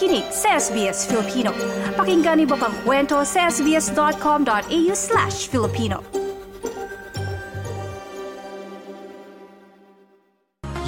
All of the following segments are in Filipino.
pakikinig sa SBS Filipino. Pakinggan iba pang kwento sa sbs.com.au slash Filipino.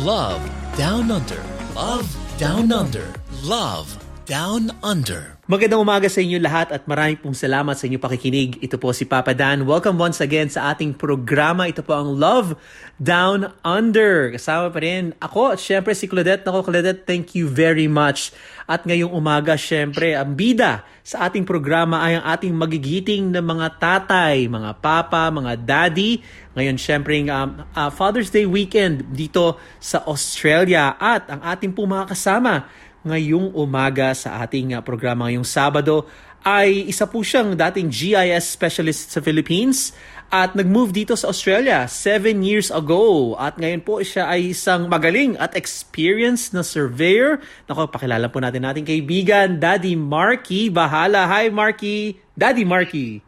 Love Down Under. Love Down Under. Love Down Under. Magandang umaga sa inyo lahat at maraming pong salamat sa inyong pakikinig. Ito po si Papa Dan. Welcome once again sa ating programa. Ito po ang Love Down Under. Kasama pa rin ako at syempre si Claudette. Nako Claudette, thank you very much. At ngayong umaga, syempre, ang bida sa ating programa ay ang ating magigiting na mga tatay, mga papa, mga daddy. Ngayon, syempre, um, uh, Father's Day weekend dito sa Australia. At ang ating po mga kasama ngayong umaga sa ating uh, programa ngayong Sabado ay isa po siyang dating GIS specialist sa Philippines at nag-move dito sa Australia seven years ago. At ngayon po siya ay isang magaling at experienced na surveyor. Nako, pakilala po natin nating kaibigan, Daddy Marky Bahala. Hi, Marky! Daddy Marky!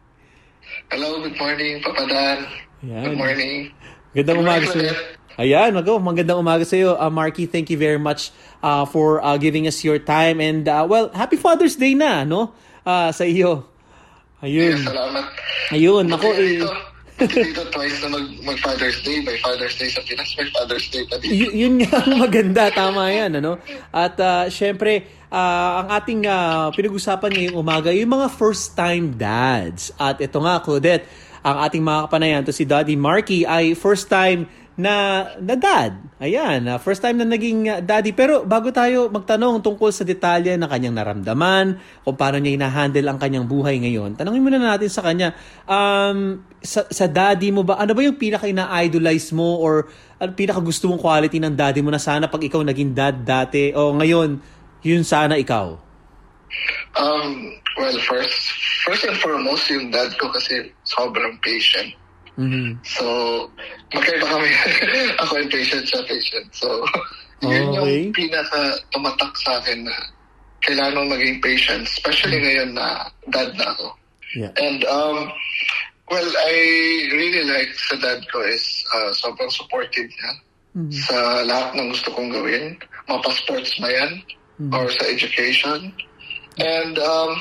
Hello, good morning, Papa Dan. Yan. Good morning. Good umaga morning, sa. Ayan, mag magandang umaga sa iyo. Uh, Marky, thank you very much uh, for uh, giving us your time. And, uh, well, happy Father's Day na, no? Uh, sa iyo. Ayun. Yes, salamat. Ayun, ako Buti eh. Dito, twice na mag, mag Father's Day. May Father's Day sa Pinas, may Father's Day pa dito. Y- yun nga ang maganda, tama yan, ano? At uh, syempre, uh, ang ating uh, pinag-usapan ngayong umaga, yung mga first-time dads. At ito nga, Claudette, ang ating mga kapanayan, to si Daddy Marky, ay first-time na, na dad. Ayan, uh, first time na naging uh, daddy. Pero bago tayo magtanong tungkol sa detalye ng kanyang naramdaman, kung paano niya ina-handle ang kanyang buhay ngayon, tanongin muna natin sa kanya, um, sa, sa daddy mo ba, ano ba yung pinaka ina-idolize mo or ano pinaka gusto mong quality ng daddy mo na sana pag ikaw naging dad dati o ngayon, yun sana ikaw? Um, well, first, first and foremost, yung dad ko kasi sobrang patient. Mhm. So, magkaiba kami. Ako yung patient, siya patient. So, yun Okay. yung pinaka tumatak sa akin na kailangan mong maging patient, especially ngayon na dad na ako. Yeah. And um, well, I really like sa dad ko is uh, sobrang supportive niya sa lahat ng gusto kong gawin. Mapa-sports na yan or sa education. And um,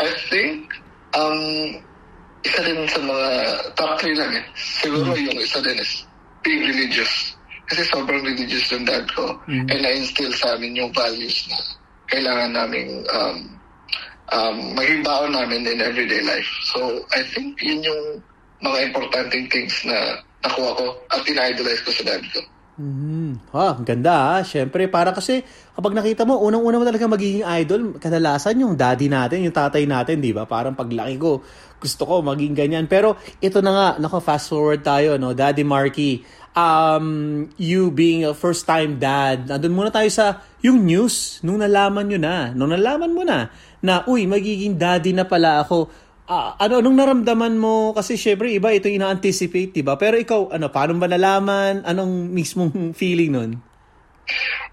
I think um, isa din sa mga top three lang eh. Siguro yung isa din is being religious. Kasi sobrang religious yung dad ko. And na-instill sa amin yung values na kailangan naming um, um, maging baon namin in everyday life. So, I think yun yung mga importanteng things na nakuha ko at ina-idolize ko sa dad ko. Mhm. Ah, ang ganda ah. Siyempre, para kasi kapag nakita mo, unang-una mo talaga magiging idol, kadalasan yung daddy natin, yung tatay natin, di ba? Parang paglaki ko, gusto ko maging ganyan. Pero ito na nga, nako fast forward tayo, no? Daddy Marky, um, you being a first-time dad, nandun muna tayo sa yung news, nung nalaman nyo na, nung nalaman mo na, na, uy, magiging daddy na pala ako. Ah, ano anong naramdaman mo kasi syempre iba ito ina-anticipate, 'di ba? Pero ikaw ano, paano ba nalaman? Anong mismong feeling nun?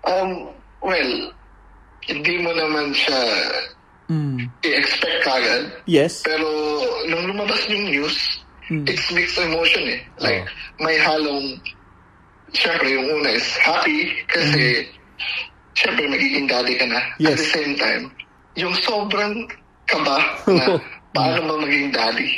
Um, well, hindi mo naman siya Mm. i-expect kagad. Yes. Pero nung lumabas yung news, it's mixed emotion eh. Like, may halong, syempre yung una is happy kasi syempre magiging daddy ka na. At Yes. the same time, yung sobrang kaba na paano mo maging daddy.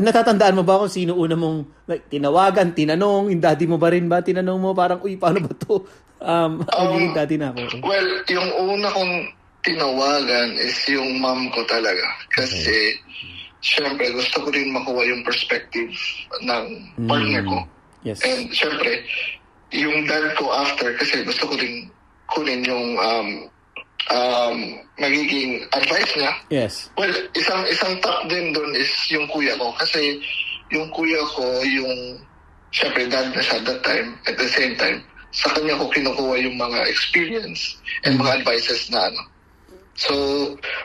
Natatandaan mo ba kung sino una mong like, tinawagan, tinanong, yung daddy mo ba rin ba? Tinanong mo parang, uy, paano ba to? Um, magiging daddy na ako. well, yung una kong tinawagan is yung mom ko talaga. Kasi, syempre, gusto ko rin makuha yung perspective ng partner ko. Yes. And syempre, yung dad ko after, kasi gusto ko rin kunin yung um, um, magiging advice niya. Yes. Well, isang isang top din doon is yung kuya ko. Kasi yung kuya ko, yung syempre dad na siya at that time, at the same time, sa kanya ko kinukuha yung mga experience and mga advices na ano. So,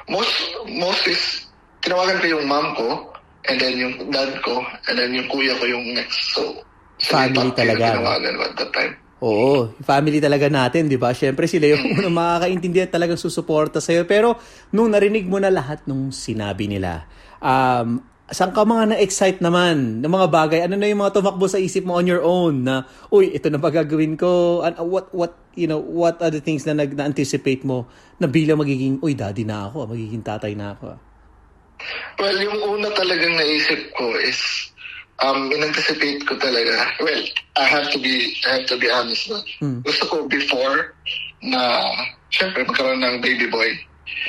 most, most is, tinawagan ko yung mom ko, and then yung dad ko, and then yung kuya ko yung next. So, Family talaga? Tinawagan at that time. Oo, family talaga natin, 'di ba? Syempre sila yung unang makakaintindi at talagang susuporta sa iyo. Pero nung narinig mo na lahat nung sinabi nila, um saan ka mga na-excite naman ng mga bagay? Ano na yung mga tumakbo sa isip mo on your own na, uy, ito na ba gagawin ko? An- what what you know, what are the things na nag na-anticipate mo na bilang magiging, uy, daddy na ako, magiging tatay na ako? Well, yung una talagang naisip ko is um, in-anticipate ko talaga. Well, I have to be I have to be honest na. Gusto ko before na syempre magkaroon ng baby boy.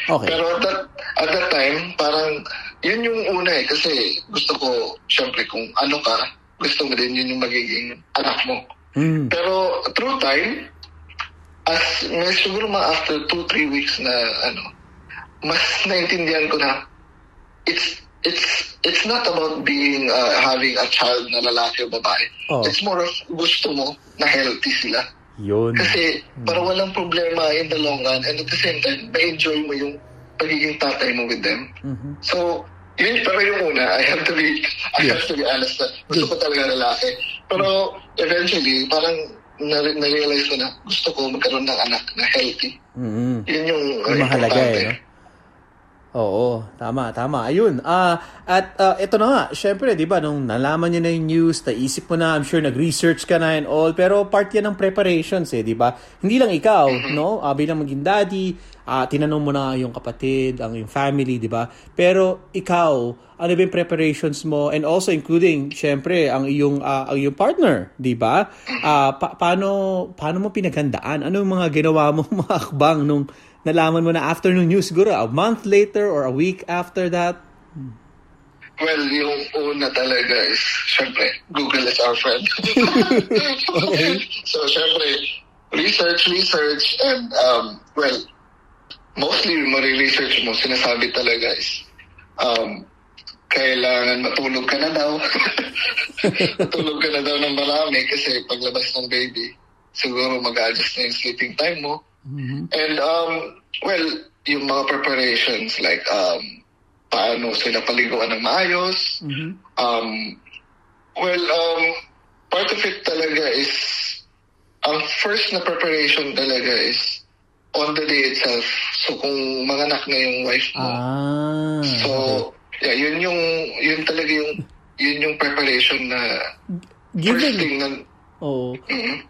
Okay. Pero at that, at that time, parang yun yung una eh. Kasi gusto ko, syempre kung ano ka, gusto mo din yun yung magiging anak mo. Mm. Pero through time, as may siguro mga after 2-3 weeks na ano, mas naintindihan ko na it's it's it's not about being uh, having a child na lalaki o babae. Oh. It's more of gusto mo na healthy sila. Yun. Kasi para walang problema in the long run and at the same time, ma-enjoy mo yung pagiging tatay mo with them. Mhm. So, yun pero yung una, I have to be I have to be honest na gusto ko talaga lalaki. Pero eventually, parang na- na-realize ko na gusto ko magkaroon ng anak na healthy. Mhm. Yun yung uh, Yung mahalaga eh, no? Oo, tama, tama. Ayun. Ah, at ah, ito na nga, syempre, 'di ba, nung nalaman niyo na yung news, naisip mo na, I'm sure nag-research ka na and all, pero part 'yan ng preparations eh, 'di ba? Hindi lang ikaw, no? Ah, bilang maging daddy, ah, tinanong mo na yung kapatid, ang yung family, 'di ba? Pero ikaw, ano ba yung preparations mo and also including syempre ang iyong ah, ang iyong partner, 'di ba? Ah, pa- paano paano mo pinaghandaan? Ano yung mga ginawa mo mga akbang nung nalaman mo na after nung news siguro a month later or a week after that? Well, yung una talaga is, syempre, Google is our friend. So, syempre, research, research, and, um, well, mostly mariresearch mo, sinasabi talaga is, um, kailangan matulog ka na daw. matulog ka na daw ng marami kasi paglabas ng baby, siguro mag-adjust na yung sleeping time mo. And, um, well, yung mga preparations, like, um, paano sila paliguan ng maayos. Um, well, um, part of it talaga is, ang first na preparation talaga is on the day itself. So, kung manganak na yung wife mo, Ah. so, yeah, yun yung, yun talaga yung, yun yung preparation na first given thing na, Oo.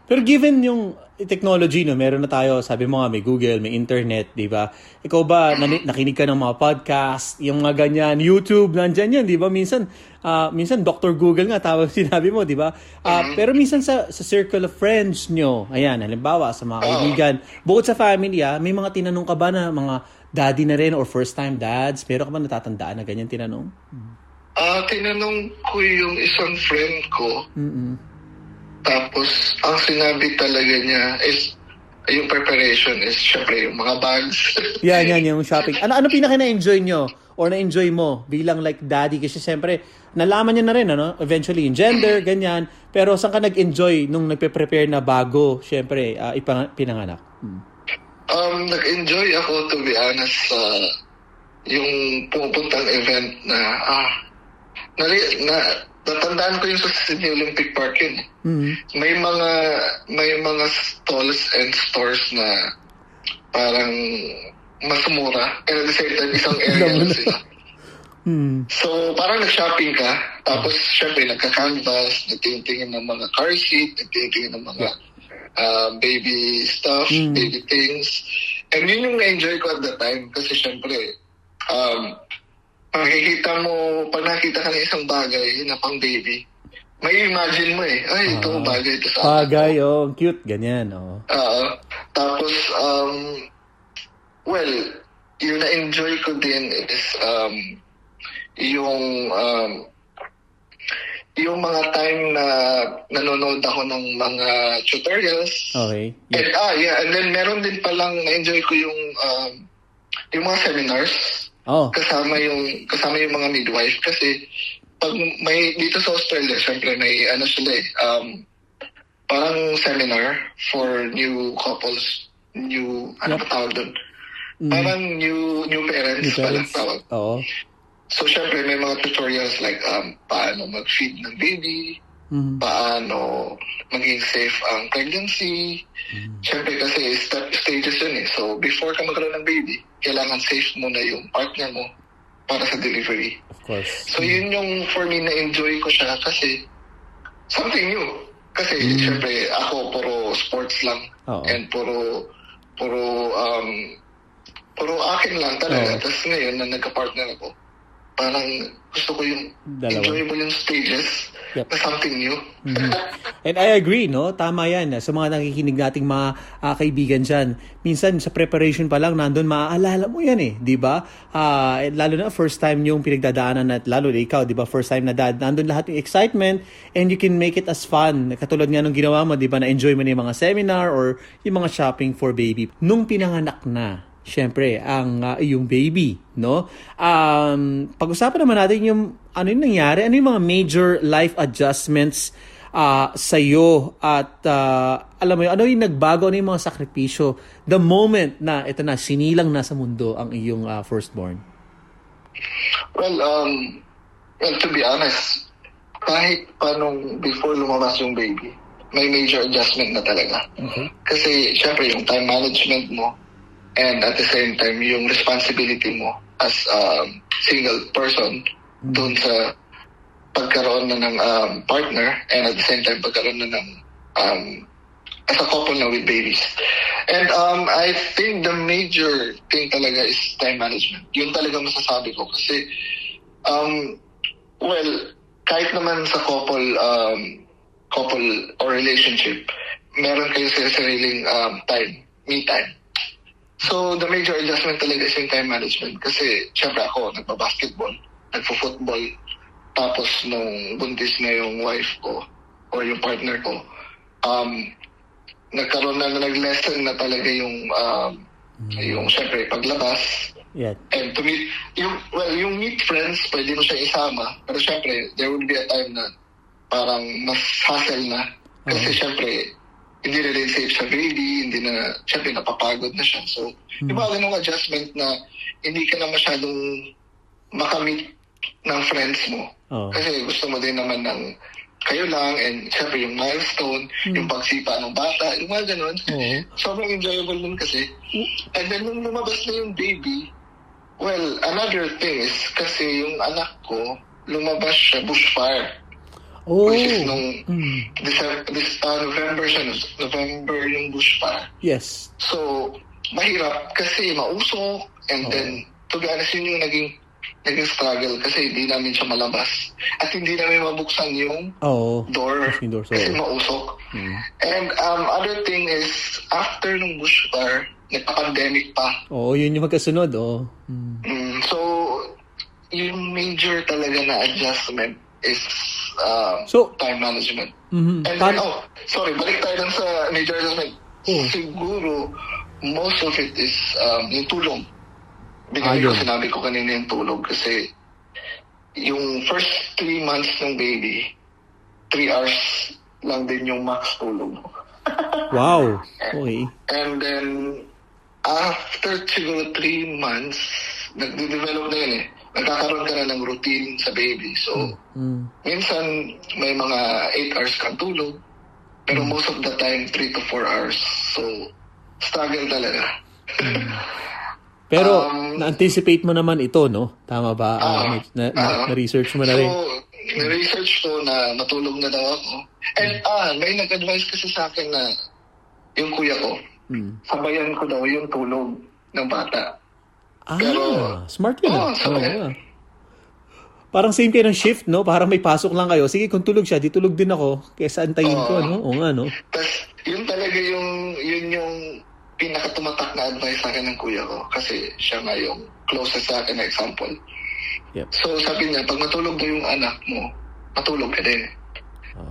Pero given yung technology no, meron na tayo, sabi mo nga may Google, may internet, 'di ba? Ikaw ba nani- nakinig ka ng mga podcast, yung mga ganyan, YouTube, nandiyan yan, 'di ba? Minsan ah, minsan Dr. Google nga tawag sinabi mo, 'di ba? Ah, pero minsan sa sa circle of friends nyo, ayan, halimbawa sa mga kaibigan, bukod sa family, ah, may mga tinanong ka ba na mga daddy na rin or first time dads? Pero ka ba natatandaan na ganyan tinanong? ah, tinanong ko yung isang friend ko, Mm. Tapos, ang sinabi talaga niya is, yung preparation is, syempre, yung mga bags. Yan, yan, yung shopping. Ano, ano pinaka na-enjoy nyo? Or na-enjoy mo bilang like daddy? Kasi siyempre, nalaman niya na rin, ano? Eventually, yung gender, ganyan. Pero saan ka nag-enjoy nung nagpe-prepare na bago, siyempre, uh, ipang, pinanganak? um, nag-enjoy ako, to be honest, sa yung pumupuntang event na, ah, na, na natandaan ko yung sa Sydney Olympic Park yun. eh. Mm. May mga, may mga stalls and stores na parang mas mura. And at the same time, isang area lang sila. Hmm. So, parang nag-shopping ka, tapos syempre nagka-canvas, nagtingin ng mga car seat, nagtingin ng mga uh, baby stuff, Mm. baby things. And yun yung na-enjoy ko at the time kasi syempre, um, makikita mo, pag nakita ka ng isang bagay na pang baby, may imagine mo eh, ay, ito Ah. bagay ito sa. Bagay, oh, ang cute, ganyan, oh. Oo. tapos, um, well, yung na-enjoy ko din is um, yung um, yung mga time na nanonood ako ng mga tutorials. Okay. And, ah, yeah, and then meron din palang na-enjoy ko yung um, yung mga seminars Oh, kasama yung kasama yung mga midwife kasi pag may dito sa Australia syempre may ano sila eh um parang seminar for new couples new ano ba tawag doon parang new new parents, Mm. New pala parents. tawag oo. so syempre may mga tutorials like um paano mag-feed ng baby Mhm. paano maging safe ang pregnancy. Siyempre kasi step stages yun eh. So before ka magkaroon ng baby, kailangan safe muna yung partner mo para sa delivery. Of course. So yun yung for me na-enjoy ko siya kasi something new. Kasi syempre ako puro sports lang Oo. and puro puro um puro akin lang talaga. Oo. Tapos ngayon na nagka-partner ako, parang gusto ko yung Dalawa. enjoyable yung stages Yep. na something new. And I agree, no? Tama yan. Sa mga nakikinig nating mga ah, kaibigan dyan, minsan sa preparation pa lang, nandun maaalala mo yan eh, di ba? Ah, eh, lalo na first time yung pinagdadaanan at lalo na ikaw, di ba? First time na dad, nandun lahat yung excitement and you can make it as fun. Katulad nga nung ginawa mo, di ba? Na-enjoy mo na yung mga seminar or yung mga shopping for baby. Nung pinanganak na, Siyempre, ang ah, iyong baby, no? Um, pag-usapan naman natin yung ano yung nangyari, ano yung mga major life adjustments ah sa iyo at ah, alam mo yun, ano yung nagbago, ano yung mga sakripisyo the moment na ito na, sinilang na sa mundo ang iyong ah, firstborn? Well, um, well, to be honest, kahit pa nung before lumabas yung baby, may major adjustment na talaga. Kasi, syempre, yung time management mo and at the same time, yung responsibility mo as a single person doon sa pagkaroon na ng um, partner and at the same time, pagkaroon na ng um, as a couple na with babies. And um, I think the major thing talaga is time management. Yun talaga masasabi ko kasi um, well, kahit naman sa couple um, couple or relationship, meron kayo sa sariling um, time, me time. So, the major adjustment talaga is yung time management. Kasi, syempre ako, nagpa-basketball, nagpo-football, tapos nung buntis na yung wife ko, or yung partner ko, um, nagkaroon na, nag-lesson na talaga yung, um, yung syempre, paglabas, Yeah. And to meet, yung, well, yung meet friends, pwede mo siya isama. Pero syempre, there will be a time na parang mas hassle na. Kasi syempre, hindi na rin safe sa baby, hindi na, syempre, napapagod na siya. So, yung mga ganung adjustment na hindi ka na masyadong makamit ng friends mo. Oo. Kasi gusto mo din naman ng kayo lang and syempre yung milestone, yung pagsipa ng bata, yung mga ganun. Oo. Sobrang enjoyable nun kasi. And then nung lumabas na yung baby, well, another thing is kasi yung anak ko, lumabas siya bushfire. Oh. Which is nung Mm. December, this, uh, November siya, November yung bushfire. Yes. So, mahirap kasi mausok and then, to be honest, yun yung naging naging struggle kasi hindi namin siya malabas. At hindi namin mabuksan yung Oo. door door, so- kasi mausok. And um, other thing is, after nung bushfire, nagpa-pandemic pa. Oo, yun yung magkasunod, oo. Mm. Mm, so, yung major talaga na adjustment is uh, So- time management. Mhm. And then, oh, sorry, balik tayo dun sa major adjustment. Oh. Siguro, most of it is um, yung tulog. Ah, Binigay ko, sinabi ko kanina yung tulog kasi yung first three months ng baby, three hours lang din yung max tulog. Wow. Okay. And then, after siguro three months, nagde-develop na yun eh. Nagkakaroon ka na ng routine sa baby. So, Mm. minsan may mga 8 hours kang tulog, pero most of the time 3 to 4 hours. So, struggle talaga. Pero, Um, na-anticipate mo naman ito, no? Tama ba? Ah, Ah, na, na, ah. na-research mo na rin. So, na-research ko na matulog na daw ako. And ah, may nag-advise kasi sa akin na yung kuya ko, Mm. sabayan ko daw yung tulog ng bata. Ah, Pero- smart yun. Oo, ah. sabay. Oo, ah. Parang same kayo ng shift, no? Parang may pasok lang kayo. Sige, kung tulog siya, di tulog din ako. Kesa antayin ko, Oo. no? Oo nga, no? Tapos, yun talaga yung, yun yung pinakatumatak na advice sa akin ng kuya ko. Kasi siya nga yung closest sa akin na example. Yep. So, sabi niya, pag matulog na yung anak mo, matulog ka din.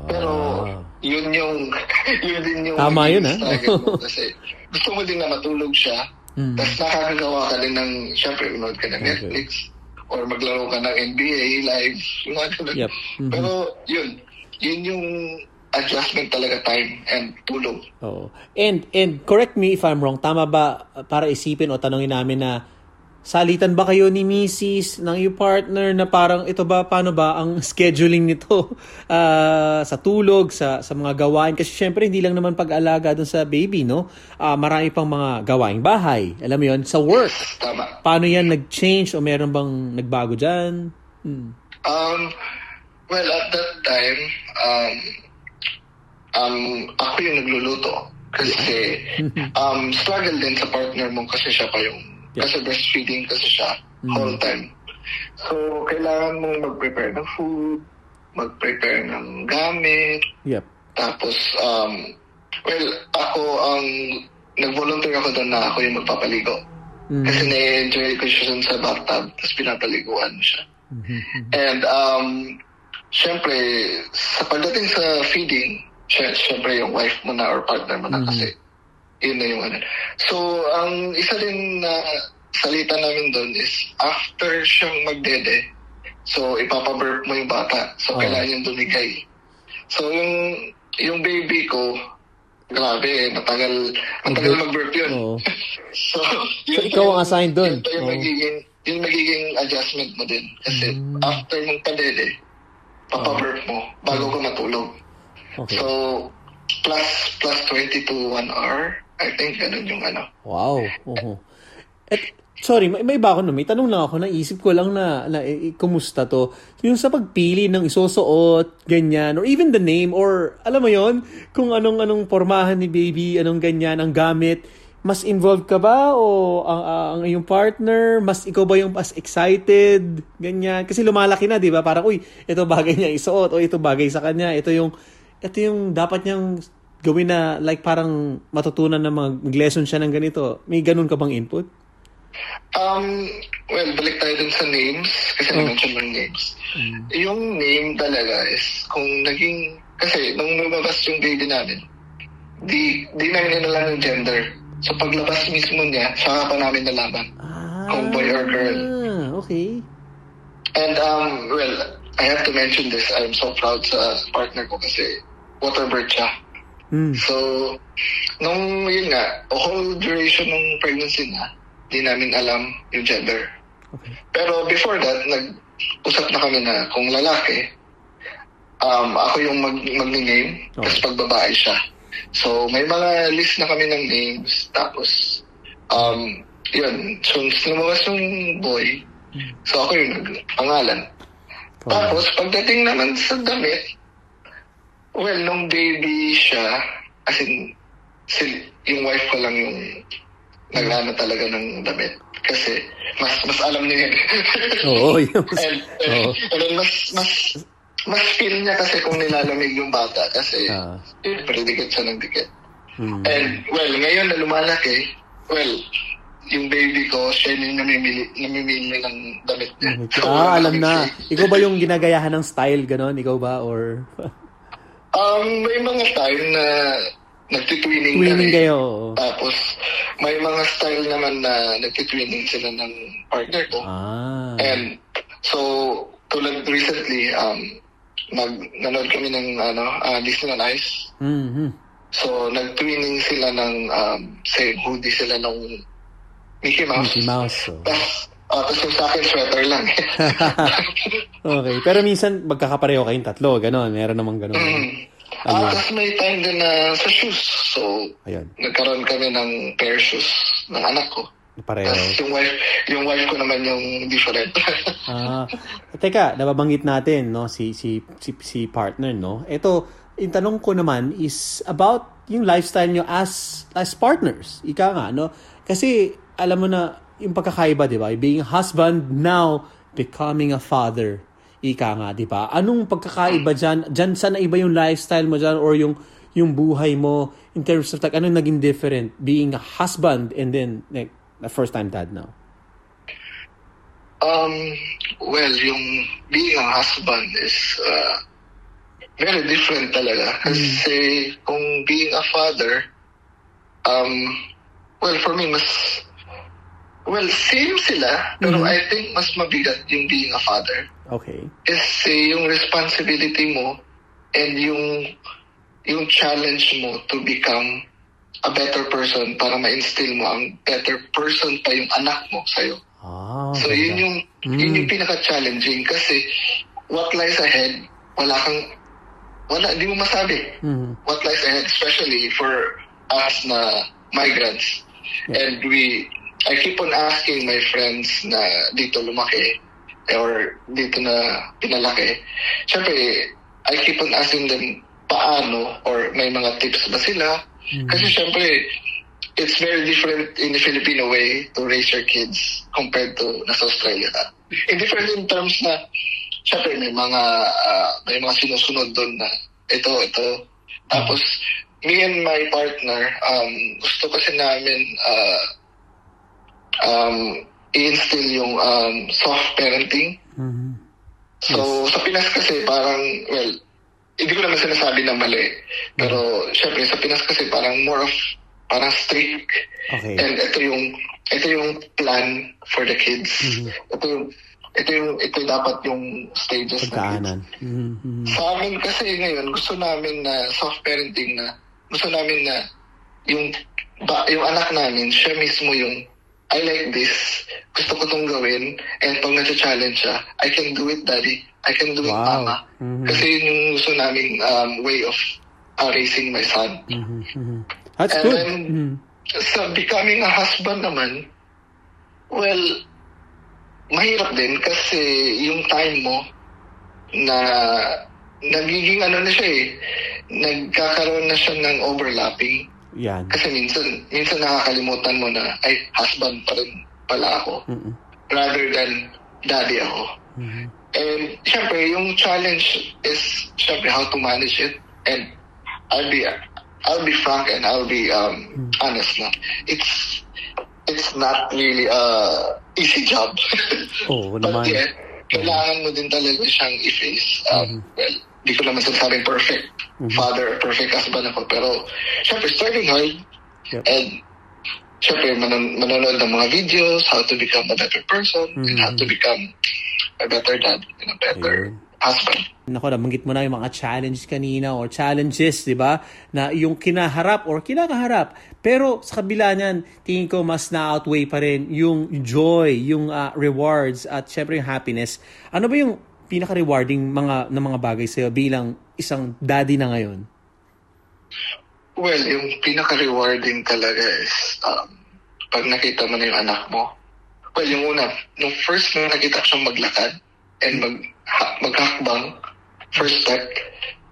Pero, Ah. yun yung, yun din yung Tama yun, naging ah. mo. Kasi, gusto mo din na matulog siya. Mm. Tapos nakakagawa ka din ng, syempre, manood ka ng Okay. Netflix or maglaro ka ng NBA live, mga ganun. Yep. Mhm. Pero, yun, yun yung adjustment talaga time and tulog. Oo. And, and correct me if I'm wrong, tama ba para isipin o tanongin namin na salitan ba kayo ni Mrs. ng iyong partner na parang ito ba, paano ba ang scheduling nito ah, sa tulog, sa, sa mga gawain? Kasi syempre hindi lang naman pag-alaga dun sa baby, no? Ah, marami pang mga gawaing bahay. Alam mo yon sa work. Tama. Paano yan nag-change o meron bang nagbago dyan? Hmm. Um, well, at that time, um, um, ako yung nagluluto. Kasi um, struggle din sa partner mo kasi siya pa yung, Yeah. kasi breastfeeding kasi siya whole time. So, kailangan mong mag-prepare ng food, mag-prepare ng gamit, Yep. tapos, um, well, ako ang, nag-volunteer ako doon na ako yung magpapaligo. Mm. Kasi na-enjoy ko siya sa bathtub, tapos pinapaliguan siya. And, um, syempre, sa pagdating sa feeding, sy- syempre yung wife mo na or partner mo na kasi, yun na yung ano. So, ang isa din na salita namin doon is, after siyang magdede, so ipapaburp mo yung bata. So, Oh. kailangan yung dumigay. So, yung, yung baby ko, grabe, matagal, matagal Mag-burp. yun. Oo. so, So, ikaw ang assigned dun? Yun Oo. magiging, yung magiging adjustment mo din. Kasi Mm. after mong padede, papaburp mo bago ka matulog. Okay. So, plus plus 20 to 1 hour. I think ganun yung ano. Wow. Oo. At, sorry, may, may iba ako no. May tanong lang ako. Naisip ko lang na, na eh, eh, kumusta to. Yung sa pagpili ng isusuot, ganyan, or even the name, or alam mo yon kung anong-anong pormahan ni baby, anong ganyan, ang gamit, mas involved ka ba o ang, ang iyong partner, mas ikaw ba yung mas excited, ganyan. Kasi lumalaki na, di ba? Parang, uy, ito bagay niya isuot, o ito bagay sa kanya, ito yung, ito yung dapat niyang gawin na like parang matutunan na mag- mag-lesson siya ng ganito. May ganun ka bang input? Um, well, balik tayo dun sa names. Kasi Oh. na-mention mo yung names. Yung name talaga is kung naging... Kasi nung lumabas yung baby namin, di, di namin inalam yung gender. So paglabas mismo niya, saka pa namin nalaman. Ah, Kung boy or girl. Okay. And um, well, I have to mention this. I'm so proud sa partner ko kasi waterbird siya. Hmm. So, nung yun nga, whole duration ng pregnancy na, di namin alam yung gender. Okay. Pero before that, nag-usap na kami na kung lalaki, um, ako yung mag mag-name, Oh. tapos pag babae siya. So, may mga list na kami ng names, tapos, um, yun, so, lumabas yung boy, so ako yung nag-pangalan. Tapos, pagdating naman sa damit, well, nung baby siya, as in, si, yung wife ko lang yung naglana talaga ng damit. Kasi, mas mas alam niya yun. Oo, and, Oo. and then, mas, mas, mas feel niya kasi kung nilalamig yung bata. Kasi, Ah. yun, dikit siya ng dikit. Hmm. And, well, ngayon na lumalaki, well, yung baby ko, siya yung namimili, namimili ng damit niya. So, Ah, alam na. Ikaw ba yung ginagayahan ng style, ganon? Ikaw ba? Or Um, may mga time na nagtitwinning twinning kayo? Oo. Tapos, may mga style naman na nagtitwinning sila ng partner ko. Ah. And, so, tulad recently, um, nag, nanood kami ng, ano, uh, Disney on Ice. Mhm. So, nag-twinning sila ng, um, same hoodie sila ng Mickey Mouse. Mickey Mouse. oh. Tapos, uh, tapos yung sa akin, sweater lang. okay. Pero minsan, magkakapareho kayong tatlo. Ganon. Meron namang ganon. mm. Ayun. Ah, tapos may time din na sa shoes. So, Ayun. nagkaroon kami ng pair shoes ng anak ko. Pareho. Tapos yung wife, yung wife ko naman yung different. Ah, teka, nababanggit natin no si si si, si partner no. Ito, yung tanong ko naman is about yung lifestyle nyo as as partners. Ika nga no. Kasi alam mo na yung pagkakaiba, 'di ba? Being a husband now becoming a father. Ika nga, 'di ba? Anong pagkakaiba diyan? Diyan sana iba yung lifestyle mo diyan or yung yung buhay mo in terms of like anong naging different being a husband and then like a first time dad now. um, well, yung being a husband is uh, very different talaga. Kasi kung being a father, um, well, for me, mas, well, same sila, pero Mhm. I think mas mabigat yung being a father. Okay. Kasi yung responsibility mo and yung yung challenge mo to become a better person para ma-instill mo ang better person pa yung anak mo sa'yo. Ah, So yun yung yun yung pinaka-challenging kasi what lies ahead, wala kang wala, di mo masabi. Mhm. What lies ahead, especially for us na migrants. And we, I keep on asking my friends na dito lumaki or dito na pinalaki. Siyempre, I keep on asking them, paano or may mga tips ba sila. Kasi syempre, it's very different in the Filipino way to raise your kids compared to nasa Australia. In different in terms na, syempre may mga, ah, may mga sinusunod doon na ito, ito. Tapos, me and my partner, um, gusto kasi namin uh, um, i-instill yung um, soft parenting. So, sa Pinas kasi parang, well, hindi ko naman sinasabi na mali. Pero, syempre, sa Pinas kasi parang more of, parang strict. Okay. And ito yung, ito yung plan for the kids. Ito yung, ito yung, ito dapat yung stages ng kids. Pagkaanan. Mhm. Sa amin kasi ngayon, gusto namin na soft parenting na, gusto namin na yung, ba, yung anak namin, siya mismo yung, I like this, gusto ko tong gawin, and pag nasa-challenge siya, I can do it, daddy. I can do it, Wow. mama. Mhm. Kasi yun yung gusto namin um, way of uh, raising my son. That's And good. then, Mhm. sa becoming a husband naman, well, mahirap din kasi yung time mo na nagiging ano na siya eh, nagkakaroon na siya ng overlapping. Yan. Kasi minsan, minsan nakakalimutan mo na, ay, husband pa rin pala ako. Mm-mm. Rather than daddy ako. And syempre, yung challenge is syempre how to manage it. And I'll be I'll be frank and I'll be um, honest na. It's it's not really a easy job. Oo But naman. yeah, kailangan mo din talaga siyang i-face. Um, Well, di ko naman sinasabing perfect father, perfect husband ako. Pero, syempre, starting hard. Yep. And, syempre, manon- manonood ng mga videos, how to become a better person, and how to become a better dad and a better Ayun. husband. Nako, nabanggit mo na yung mga challenge kanina or challenges, di ba? Na yung kinaharap or kinakaharap. Pero sa kabila niyan, tingin ko mas na-outweigh pa rin yung joy, yung ah, rewards at syempre yung happiness. Ano ba yung pinaka-rewarding mga, na mga bagay sa'yo bilang isang daddy na ngayon? Well, yung pinaka-rewarding talaga is um, pag nakita mo na yung anak mo. Well, yung una, nung first na nakita ko siyang maglakad and mag, ha, maghakbang, first step,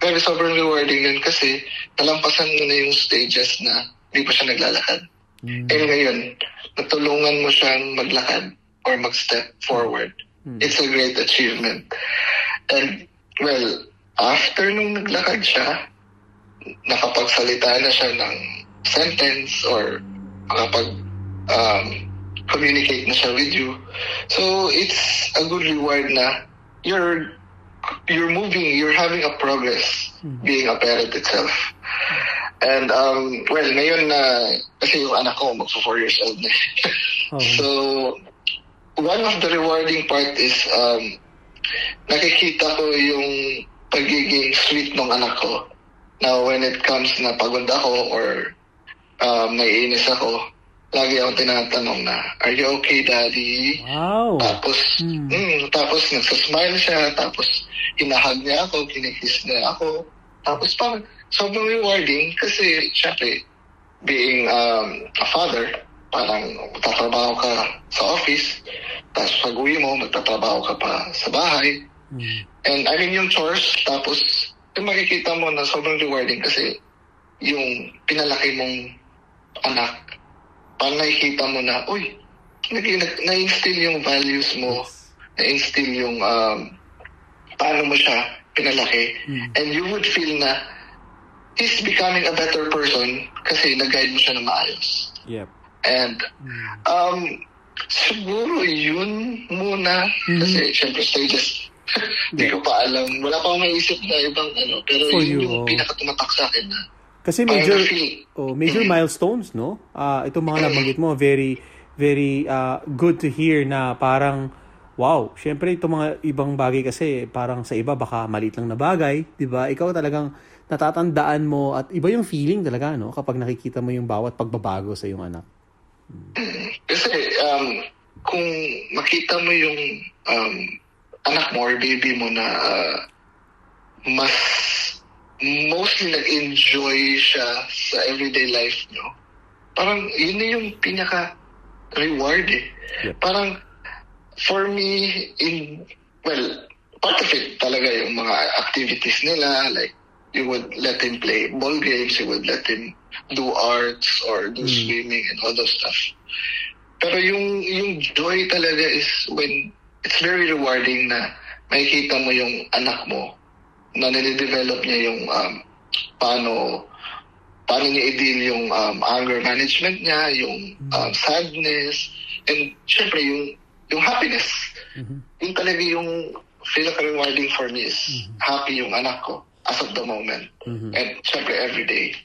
pero sobrang rewarding yun kasi nalampasan mo na yung stages na hindi pa siya naglalakad. And ngayon, natulungan mo siyang maglakad or mag-step forward. It's a great achievement. And, well, after nung naglakad siya, nakapagsalita na siya ng sentence or nakapag um, communicate na siya with you. So it's a good reward na you're you're moving, you're having a progress being a parent itself. And um, well, ngayon na kasi yung anak ko magpo 4 years old na. Oh. so one of the rewarding part is um, nakikita ko yung pagiging sweet ng anak ko. Now, when it comes na pagod ako or um, naiinis ako, lagi akong tinatanong na, are you okay, daddy? Wow! Tapos, mm, tapos nagsasmile siya, tapos hinahag niya ako, kinikiss niya ako. Tapos parang sobrang rewarding kasi syempre, being um, a father, parang magtatrabaho ka sa office, tapos pag uwi mo, magtatrabaho ka pa sa bahay. And I mean yung chores, tapos yung makikita mo na sobrang rewarding kasi yung pinalaki mong anak, parang nakikita mo na, uy, na-instill yung values mo, na-instill yung um, paano mo siya pinalaki. And you would feel na he's becoming a better person kasi nag-guide mo siya na maayos. Yep. And um, siguro yun muna kasi syempre stages hindi ko pa alam. Wala pa akong maisip na ibang ano. Pero For yun you, yung oh. pinakatumatak sa akin na Kasi major oh, major milestones, no? Ah, itong mga nabanggit mo, very very ah, good to hear na parang wow, syempre itong mga ibang bagay kasi parang sa iba baka maliit lang na bagay, 'di ba? Ikaw talagang natatandaan mo at iba yung feeling talaga, no? Kapag nakikita mo yung bawat pagbabago sa iyong anak. Kasi um, kung makita mo yung um, anak mo or baby mo na uh, mas mostly nag-enjoy siya sa everyday life nyo, parang yun na yung pinaka reward eh. Yep. Parang for me, in, well, part of it talaga yung mga activities nila, like you would let him play ball games, you would let him do arts or do swimming and all those stuff. Pero yung yung joy talaga is when it's very rewarding na makikita mo yung anak mo na nire-develop niya yung um, paano paano niya i-deal yung um, anger management niya, yung um, sadness, and syempre yung yung happiness. Yung talaga yung pinaka-rewarding for me is happy yung anak ko as of the moment. And syempre every day.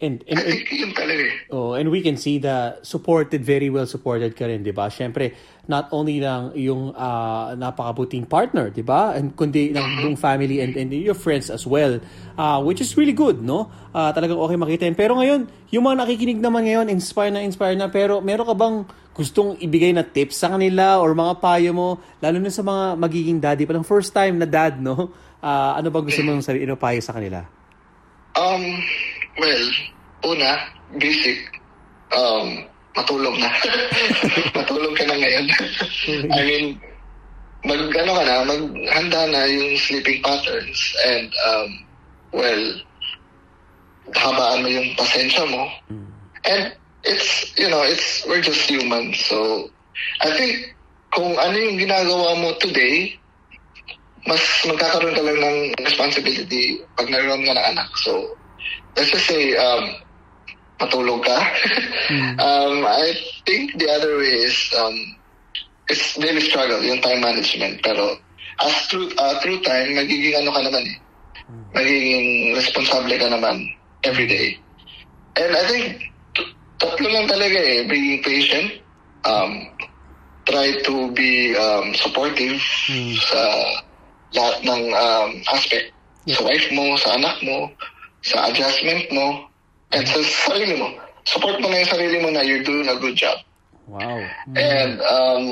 And, and, I think yun talaga eh. Oh, and we can see the supported, very well supported ka rin, di ba? Siyempre, not only lang yung ah, napakabuting partner, di ba? And kundi ng buong family and, and your friends as well. Ah, which is really good, no? Ah, talagang okay makita yun. Pero ngayon, yung mga nakikinig naman ngayon, inspire na inspire na, pero meron ka bang gustong ibigay na tips sa kanila or mga payo mo, lalo na sa mga magiging daddy, palang first time na dad, no? Ah, ano ba gusto mong sabihin, ano payo sa kanila? Um, well, una, basic, um, matulog na. matulog ka na ngayon. I mean, mag, ano ka na, maghanda na yung sleeping patterns and, um, well, habaan mo yung pasensya mo. And it's, you know, it's, we're just human. So, I think, kung ano yung ginagawa mo today, mas magkakaroon ka lang ng responsibility pag naroon ka ng anak. So, let's just say, um, matulog ka. um, I think the other way is, um, it's daily struggle, yung time management. Pero, as through, uh, through time, magiging ano ka naman eh. Magiging responsable ka naman every day. And I think, tatlo lang talaga eh. Being patient, um, try to be um, supportive sa lahat ng um, aspect. Sa wife mo, sa anak mo, sa adjustment mo, and sa sarili mo. Support mo na yung sarili mo na you're doing a good job. Wow. And um,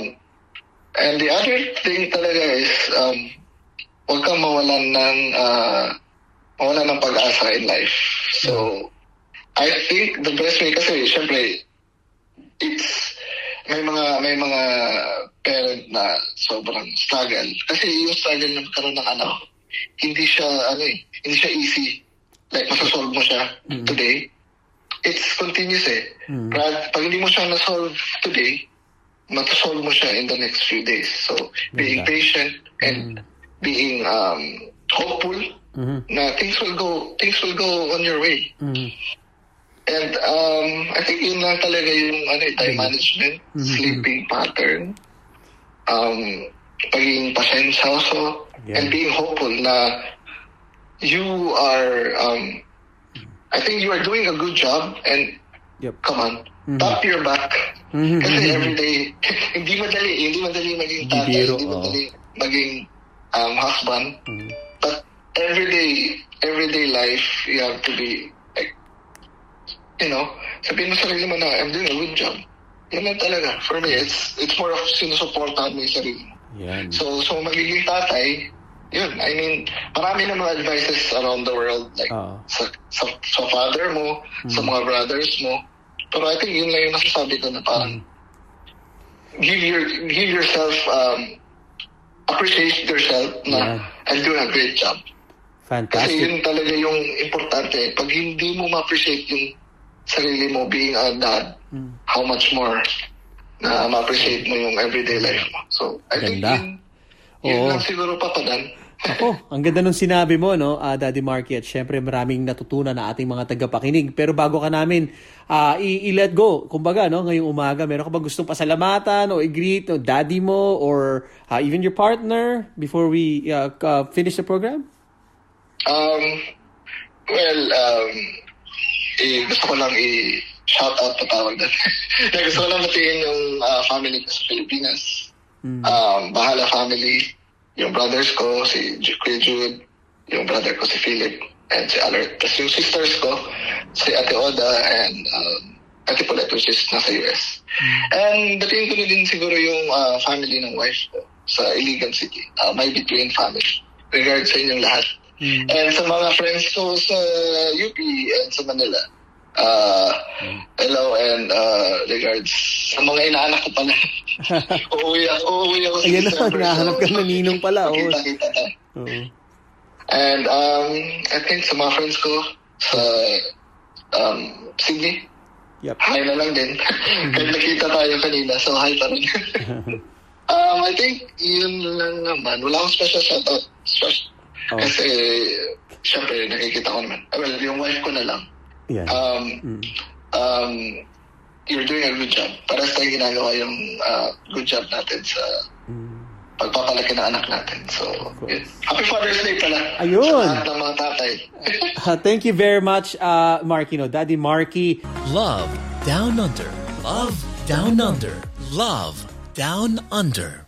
and the other thing talaga is um, huwag kang mawalan ng uh, mawalan ng pag-asa in life. So I think the best way kasi syempre it's may mga may mga parent na sobrang struggle. Kasi yung struggle na magkaroon ng anak hindi siya ano eh hindi siya easy. Like masasolve mo siya today. It's continuous eh. Brad, pag hindi mo siya na-solve today matasolve mo siya in the next few days. So being Ganda. patient and being um hopeful na things will go things will go on your way And um, I think yun lang talaga yung ano, eh, time management, sleeping pattern, um, pagiging pasensya also, Yeah. and being hopeful na you are, um, I think you are doing a good job and Yep. come on, tap your back. Kasi every day, hindi madali, hindi madali maging tatay, biro, hindi madali maging um, husband. But everyday, everyday life, you have to be you know, sabihin mo sa sarili mo na, I'm doing a good job. Yan lang talaga. For me, it's it's more of sinusuportahan mo yung sarili mo. Yan. So, so magiging tatay, yun, I mean, marami na mga advices around the world, like, Oo. sa, sa, sa father mo, sa mga brothers mo. Pero I think yun lang yung nasasabi ko na parang, give your give yourself, um, appreciate yourself na, Yeah. I'm doing a great job. Kasi Fantastic. yun talaga yung importante. Pag hindi mo ma-appreciate yung sarili mo being a dad, Hmm. how much more na ma-appreciate mo yung everyday life mo. So, I think Ganda. yun, yun Oo. lang siguro papadan. Ako, ang ganda nung sinabi mo, no, ah, Daddy Marky, at syempre maraming natutunan na ating mga tagapakinig. Pero bago ka namin i- i-let go, kumbaga, no, ngayong umaga, meron ka ba gustong pasalamatan o i-greet o daddy mo or ah, even your partner before we ah, ka- finish the program? Um, well, um, eh, gusto ko lang i-shout out pa tawag doon. Na gusto ko lang batiin yung ah, family ko sa Pilipinas. Um, Bahala family, yung brothers ko, si Kuya Jude, yung brother ko si Philip, and si Alert. Tapos yung sisters ko, si Ate Oda and um, Ate Paulette, which is nasa US. And batiin ko na din siguro yung ah, family ng wife ko sa Iligan City, uh, my between family. Regards sa inyong lahat. And sa mga friends ko sa UP and sa Manila. Uh, hello and uh, regards sa mga inaanak ko pala. uuwi ako, uuwi ako sa Ayan na, December. nahanap ka na ninong pala, oh. Kita-kita tayo. Oo. And um, I think sa mga friends ko sa um, Sydney, Yep. hi na lang din. Kahit nakita tayo kanina, so hi pa rin. um, I think yun lang naman. Wala akong special shoutout. Special. Oh. Kasi, syempre, nakikita ko naman. Well, yung wife ko na lang. Yan. Um, um, you're doing a good job. Paras tayong ginagawa yung uh, good job natin sa pagpapalaki ng anak natin. So, yun. Happy Father's Day pala. Ayun. Sa ng mga tatay. Uh, thank you very much, uh, Marky. No, Daddy Marky. Love Down Under. Love Down Under. Love Down Under.